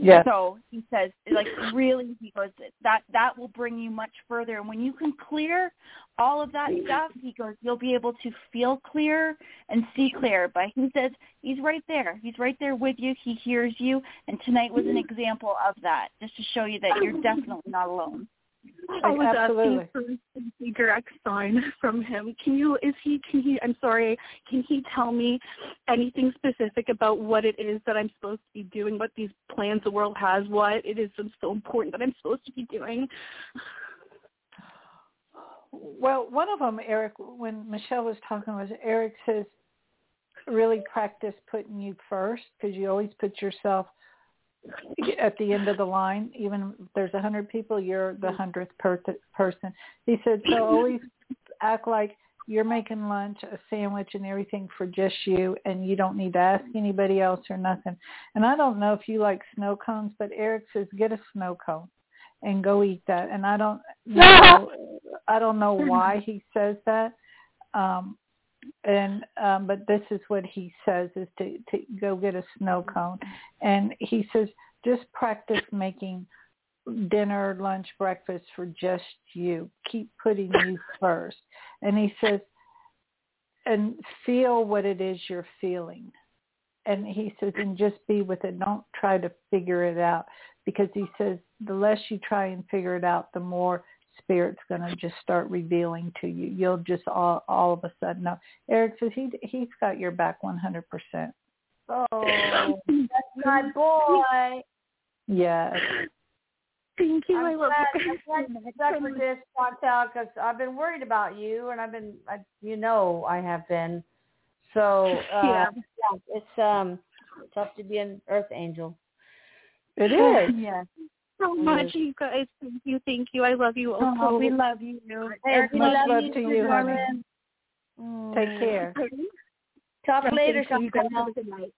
Yes. So he says, like, really, he goes, that that will bring you much further. And when you can clear all of that stuff, he goes, you'll be able to feel clear and see clear. But he says he's right there. He's right there with you. He hears you. And tonight was an example of that, just to show you that you're definitely not alone. I was Absolutely. asking for a direct sign from him. Can you? Is he? Can he? I'm sorry. Can he tell me anything specific about what it is that I'm supposed to be doing? What these plans the world has? What it is that's so important that I'm supposed to be doing? Well, one of them, Erik, when Michelle was talking, was Erik says, really practice putting you first because you always put yourself at the end of the line. Even if there's a hundred people, you're the hundredth per- person. He said, so always act like you're making lunch, a sandwich, and everything for just you, and you don't need to ask anybody else or nothing. And I don't know if you like snow cones, but Erik says get a snow cone and go eat that. And I don't know, I don't know why he says that. Um, and um, but this is what he says is to to go get a snow cone, and he says just practice making dinner, lunch, breakfast for just you. Keep putting you first. And he says, and feel what it is you're feeling. And he says, and just be with it. Don't try to figure it out because he says the less you try and figure it out, the more spirit's going to just start revealing to you. You'll just all all of a sudden know. Erik says he he's got your back 100%. Oh, that's my boy. Yes. Thank you. I I'm love glad, you. I'm glad you stuck with this, Chantal, because I've been worried about you, and I've been, I, you know, I have been. So uh, Yeah. yeah, it's um tough to be an Earth Angel. It is. Yeah. So much, you guys. Thank you, thank you. I love you all. Oh, we love you. Hey, we Much love love you to too, you, honey. darling. Mm. Take care. Talk Thank later, you. You guys Chantal. have a good night.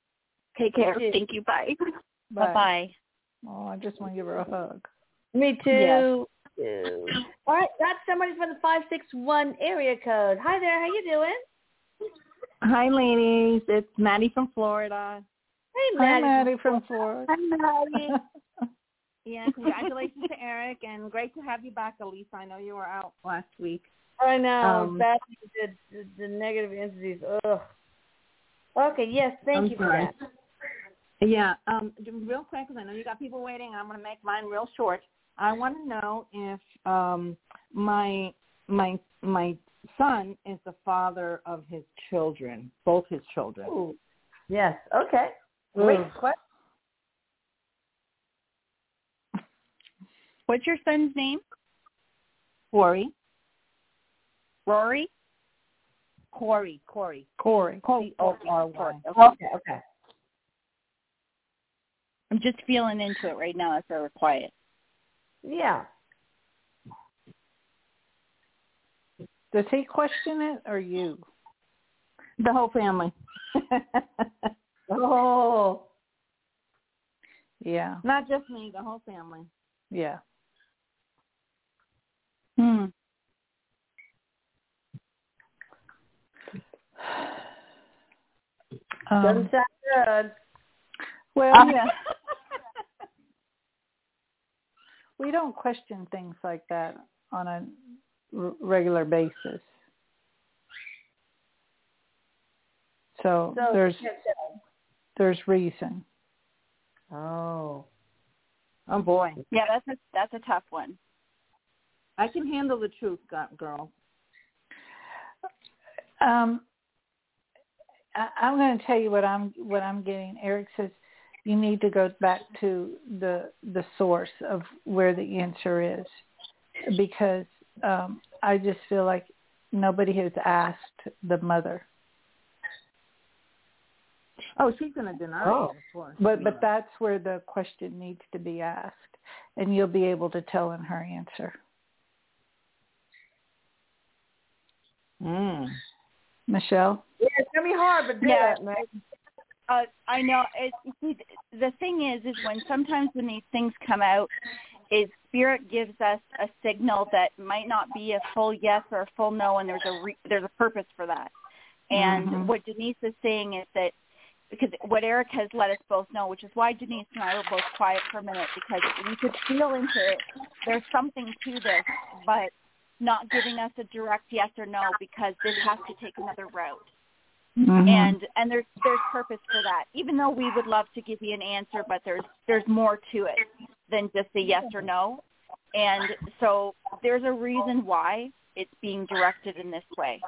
Take care. You. Thank you. Bye. Bye. Bye. Oh, I just want to give her a hug. Me too. Yes. Too. All right, that's somebody from the five six one area code. Hi there, how you doing? Hi, ladies. It's Maddie from Florida. Hey, Hi, Maddie. Maddie from Florida. Hi, Maddie. yeah, congratulations to Erik, and great to have you back, Elisa. I know you were out last week. I know. Um, Bad the, the the negative entities. Ugh. Okay. Yes. Thank I'm you for that. Yeah, um, real quick, because I know you got people waiting. I'm going to make mine real short. I want to know if um, my my my son is the father of his children, both his children. Ooh. Yes. Okay. Great question. What's your son's name? Corey, Rory? Corey, Corey, Corey. C O R Y. Okay. Okay. I'm just feeling into it right now as we're quiet. Yeah. Does he question it or you? The whole family. Oh. Yeah. Not just me, the whole family. Yeah. Hmm. Um, Doesn't sound good. well, Uh, yeah. we don't question things like that on a r- regular basis. So, So there's yes, yes. there's reason. Oh. Oh boy, Yeah, that's a that's a tough one. I can handle the truth, girl. Um, I, I'm going to tell you what I'm what I'm getting. Erik says you need to go back to the the source of where the answer is, because um, I just feel like nobody has asked the mother. Oh, she's going to deny Oh. it, of course. But but that's where the question needs to be asked, and you'll be able to tell in her answer. Mm. Michelle. Yeah, it's gonna be hard, but do Yeah. it, man. Uh, I know. It, see, the thing is, is when sometimes when these things come out, is spirit gives us a signal that might not be a full yes or a full no, and there's a re- there's a purpose for that. And Mhm. what Denise is saying is that because what Erik has let us both know, which is why Denise and I were both quiet for a minute because we could feel into it. There's something to this, but not giving us a direct yes or no because this has to take another route. Mhm. and and there's there's purpose for that. Even though we would love to give you an answer but there's there's more to it than just a yes or no. And so there's a reason why it's being directed in this way.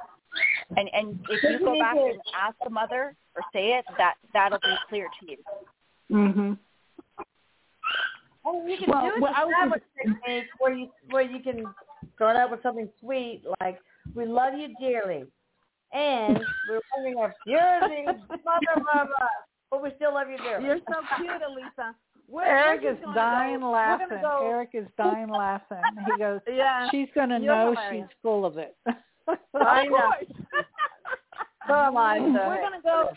And and if you go back and ask the mother or say it that that'll be clear to you. Mhm. Oh, you can Well, do it well, I the was sandwich technique where you where you can start out with something sweet like "We love you dearly," and we're wondering if you're the mother of us, but we still love you dearly. You're so cute, Elisa. We're, Erik we're is dying go, laughing. Go, Erik is dying laughing. He goes, yeah. she's going to know hilarious. she's full of it. I of know. Come on, we're gonna go.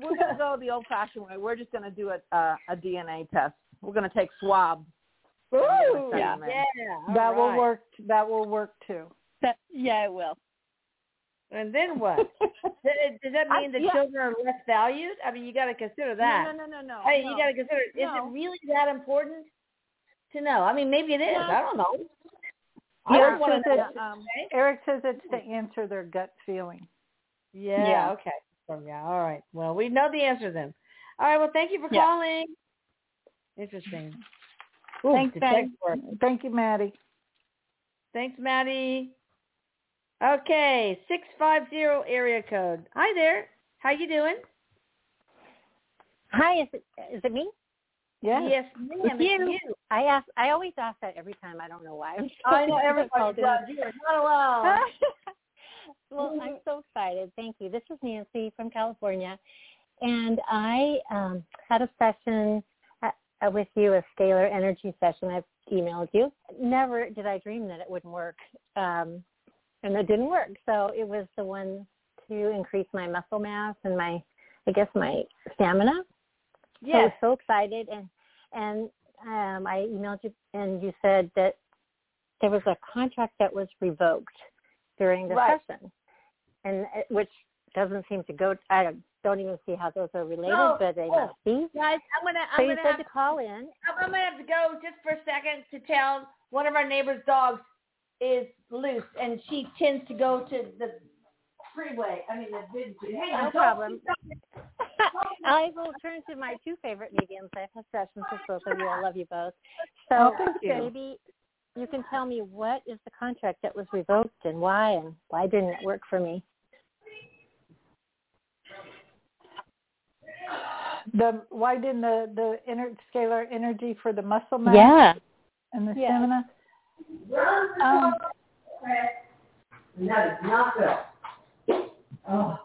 We're gonna go the old-fashioned way. We're just gonna do a uh, a DNA test. We're gonna take swab. Ooh, Yeah. yeah. all that will right. work. That will work too. that, yeah it will And then what? does, does that mean I- that yeah. children are less valued? I mean, you got to consider that. No, no, no, no, no. Hey, no. you got to consider. Is No. it really that important to know? I mean, maybe it is. No. I don't know. I Erik just want says, to know. it's, Um, Erik says it's to answer their gut feeling. Yeah, Yeah. okay. So, yeah, all right. Well, we know the answer then. All right, well, thank you for Yeah. calling. Interesting. Ooh, Thanks, the Maddie. text work. Thank you, Maddie. Thanks, Maddie. Okay, 650 area code. Hi there. How you doing? Hi, is it is it me? Yes. Yes, ma'am. you. It's you. I ask. I always ask that every time. I don't know why. I'm so I know everybody difficult. does. You are not alone. well, I'm so excited. Thank you. This is Nancy from California, and I um, had a session. Uh, uh, with you a scalar energy session. I've emailed you. Never did I dream that it wouldn't work, um, and it didn't work. So it was the one to increase my muscle mass and my, I guess my stamina. So I was so excited, and and um, I emailed you, and you said that there was a contract that was revoked during the Right. session, and it- which doesn't seem to go. I don't, even see how those are related, No. but they Oh, must be. Guys, I'm gonna So I'm you gonna have to call in. I'm gonna have to go just for a second to tell one of our neighbor's dogs is loose and she tends to go to the freeway. I mean the big on, No problem. I will turn to my two favorite mediums. I've had sessions with both of you. I love you both. So Oh, thank you. maybe you can tell me what is the contract that was revoked and why, and why didn't it work for me? The why didn't the the inner scalar energy for the muscle mass Yeah. and the Yeah. stamina? Um, That is not good. Oh.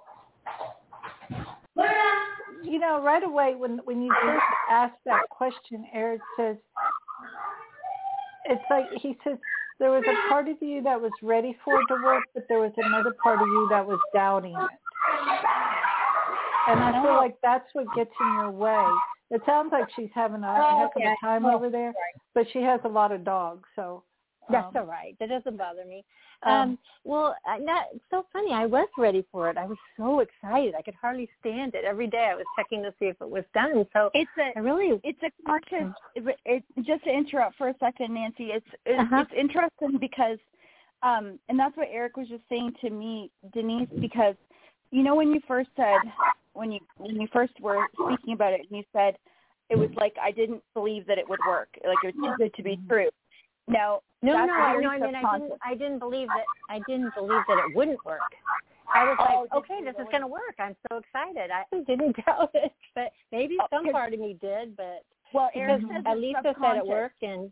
you know, right away when when you first asked that question, Erik says it's like he says there was a part of you that was ready for it to work, but there was another part of you that was doubting it. And I feel like that's what gets in your way. It sounds like she's having a Oh, heck of okay. a time Oh, over there, but she has a lot of dogs, so That's um, all right. That doesn't bother me. um, Um, well, uh, not, so funny. I was ready for it. I was so excited. I could hardly stand it. Every day I was checking to see if it was done. So It's a I really it's a conscious. It, it, just to interrupt for a second, Nancy. It's it's, Uh-huh. it's interesting because, um, and that's what Erik was just saying to me, Denise. Because, you know, when you first said when you when you first were speaking about it, and you said it was like I didn't believe that it would work. Like it was too good to be mm-hmm. true. Now No, that's no, no. I mean, I didn't. I didn't believe that. I didn't believe that it wouldn't work. I was Oh, like, okay, this is going to work. I'm so excited. I didn't doubt it, but maybe Oh, some part of me did. But Well, Erik says at least I said it worked, and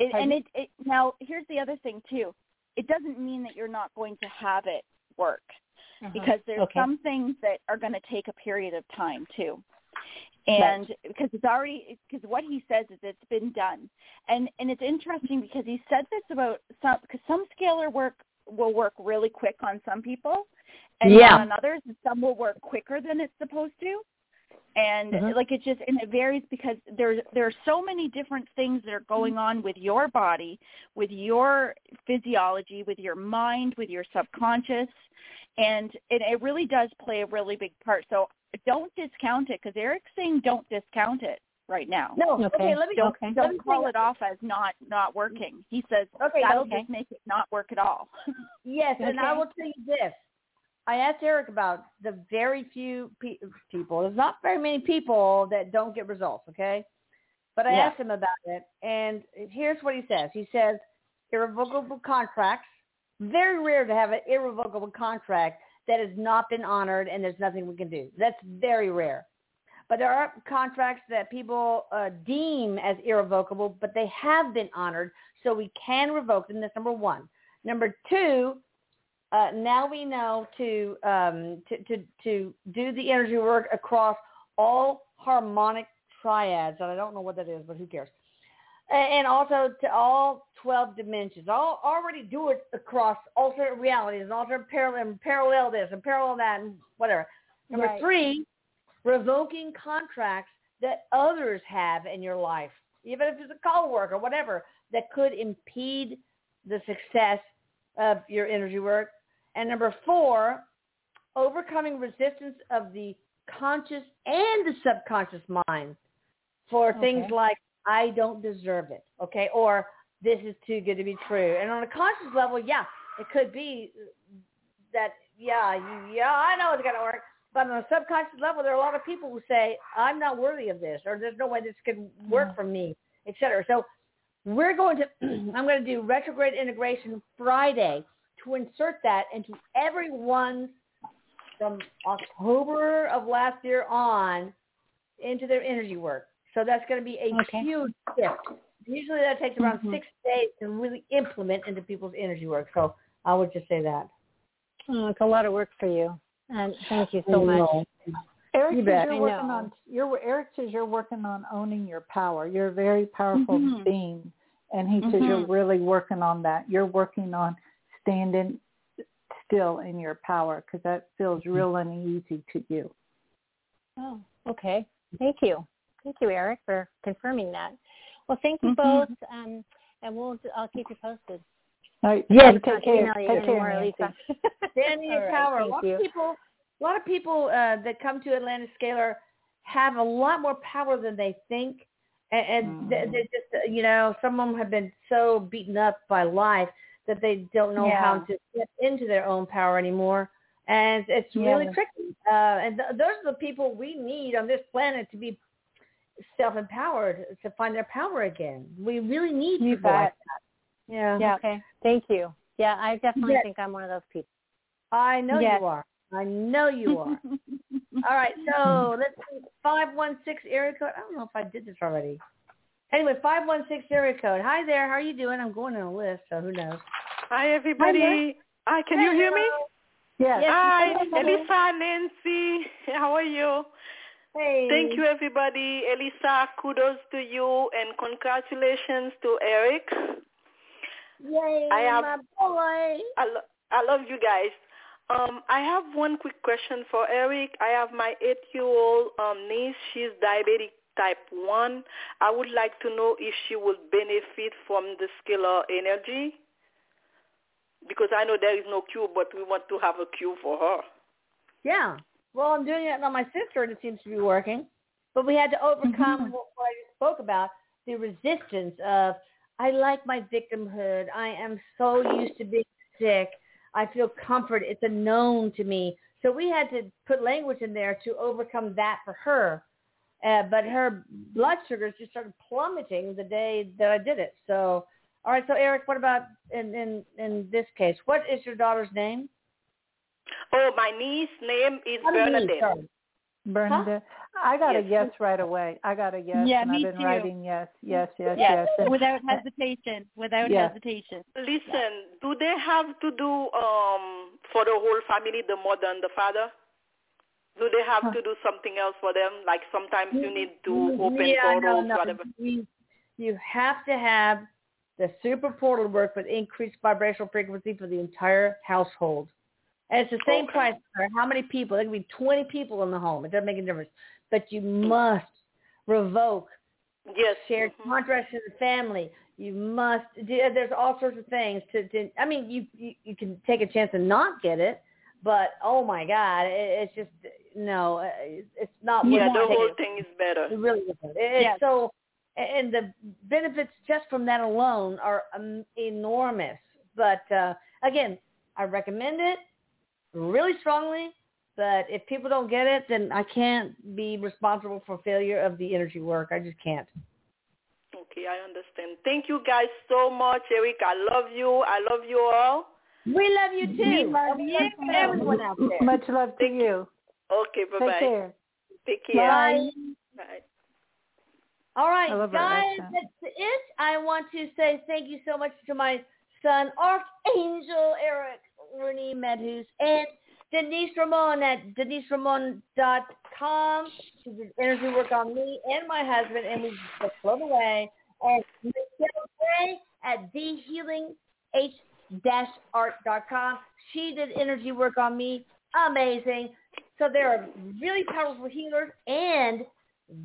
It, and it, it now here's the other thing too. It doesn't mean that you're not going to have it work because there's Uh-huh. Okay. some things that are going to take a period of time too. And because it's already because what he says is it's been done, and and it's interesting because he said this about some because some scalar work will work really quick on some people, and Yeah. on others, and some will work quicker than it's supposed to and Mhm. like it just and it varies because there's there are so many different things that are going on with your body with your physiology with your mind with your subconscious and it, it really does play a really big part so don't discount it because erik's saying don't discount it right now No, okay, Okay, let me don't okay. don't me call say- it off as not not working he says Okay, that'll okay. just make it not work at all Yes, and I will tell you this. I asked Erik about the very few pe- people. There's not very many people that don't get results, okay? But I Yeah. asked him about it, and here's what he says. He says irrevocable contracts. Very rare to have an irrevocable contract that has not been honored, and there's nothing we can do. That's very rare. But there are contracts that people uh, deem as irrevocable, but they have been honored, so we can revoke them. That's number one. Number two, uh, now we know to, um, to to to do the energy work across all harmonic triads, and I don't know what that is, but who cares? And also to all twelve dimensions. I'll already do it across alternate realities and alternate parallel and parallel this and parallel that and whatever. Number Right. three, revoking contracts that others have in your life, even if it's a call work or whatever, that could impede the success of your energy work. And number four, overcoming resistance of the conscious and the subconscious mind for things like I don't deserve it, okay, or this is too good to be true. And on a conscious level, yeah, it could be that yeah, you, yeah, I know it's gonna work. But on a subconscious level, there are a lot of people who say, I'm not worthy of this, or there's no way this could work mm. for me, et cetera. So we're going to, I'm going to do retrograde integration Friday to insert that into everyone's from October of last year on into their energy work. So that's going to be a Okay. huge shift. Usually that takes around Mhm. six days to really implement into people's energy work. So I would just say that. Oh, it's a lot of work for you. And thank you so much. Erik You says you're working on you're Erik says you're working on owning your power. You're a very powerful Mhm. being and he says you're Mhm. really working on that. You're working on standing still in your power because that feels real uneasy to you. Oh, okay. Thank you. Thank you, Erik, for confirming that. Well, thank you Mhm. both, um, and we'll I'll keep you posted. All right. Yes, you I'll take care. you Take care, anymore, Nancy. Lisa. Stand in your All right, power. A lot you. of people, a lot of people uh, that come to Atlantis Scalar have a lot more power than they think, and, and they Mm-hmm. they just, uh, you know, some of them have been so beaten up by life that they don't know how to step into their own power anymore, and it's really Yeah. tricky. Uh, and th- those are the people we need on this planet to be self-empowered to find their power again. We really need You people like that. Yeah. Yeah. Okay. Thank you. Yeah, I definitely Yes. think I'm one of those people. I know Yes. you are. I know you are. All right, so let's see, five one six area code. I don't know if I did this already. Anyway, five one six area code. Hi there. How are you doing? I'm going on a list, so who knows? Hi, everybody. Hi, can you hear me? Yes. Hi, Elisa, Nancy. How are you? Hey. Thank you, everybody. Elisa, kudos to you and congratulations to Erik. Yay, I have- my boy. I, lo- I love you guys. Um, I have one quick question for Erik. I have my eight-year-old um, niece. She's diabetic type 1. I would like to know if she would benefit from the scalar energy because I know there is no cure, but we want to have a cure for her. Yeah. Well, I'm doing it on my sister, and it seems to be working. But we had to overcome what, what I just spoke about, the resistance of, I like my victimhood. I am so used to being sick. I feel comfort. It's a known to me. So we had to put language in there to overcome that for her. Uh, but her blood sugars just started plummeting the day that I did it. So, all right. So Erik, what about in in in this case? What is your daughter's name? Oh, my niece name is Not a niece, Bernadette. sorry. Bernadette. I got Yes. a yes right away. I got a yes Yeah, and me I've been too. writing yes, yes, yes, Yes, yes. Without hesitation. Without Yeah. hesitation. Listen, do they have to do um for the whole family the mother and the father? Do they have to do something else for them? Like sometimes you need to open yeah, portals, no, no. whatever. You, you have to have the super portal work with increased vibrational frequency for the entire household. And it's the same Okay. price matter how many people. There can be 20 people in the home. It doesn't make a difference. But you must revoke Yes. shared mhm. contracts in the family. You must. do- There's all sorts of things to. to I mean, you, you you can take a chance and not get it, but oh my God, it, it's just no. It's not. Yeah, the whole thing is better. It really isn't. It's so, and the benefits just from that alone are um, enormous. But uh, again, I recommend it really strongly. But if people don't get it, then I can't be responsible for failure of the energy work. I just can't. Okay, I understand. Thank you guys so much, Erik. I love you. I love you all. We love you too. We love you love everyone out there. Much love to Thank you. Okay, bye-bye. Take bye. care. Take care. Bye. Bye. All right, I love her guys, accent. that's it. I want to say thank you so much to my son, Archangel Erik Rooney Medhus, and Denise Ramon at deniseramon.com. She did energy work on me and my husband, and we just blown away. And Michelle Gray at thehealing-art.com. She did energy work on me. Amazing. So they're really powerful healers and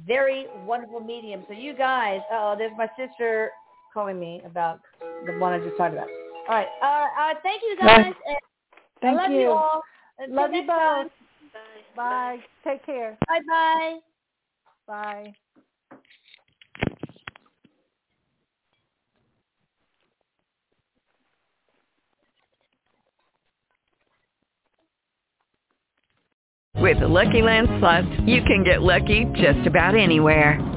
very wonderful mediums. So you guys, oh, there's my sister calling me about the one I just talked about. All right. Uh, uh, thank you guys. And Thank I love you. you all. Until Love you next time. both. Bye. Take care. Bye bye. Bye. With the Lucky Land Slots, you can get lucky just about anywhere.